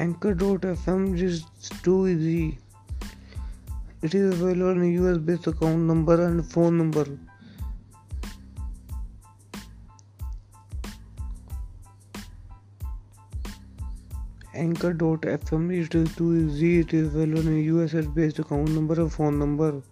Anchor.fm is too easy. It is available on US based account number and phone number. Anchor.fm is too easy. It is available on US based account number and phone number.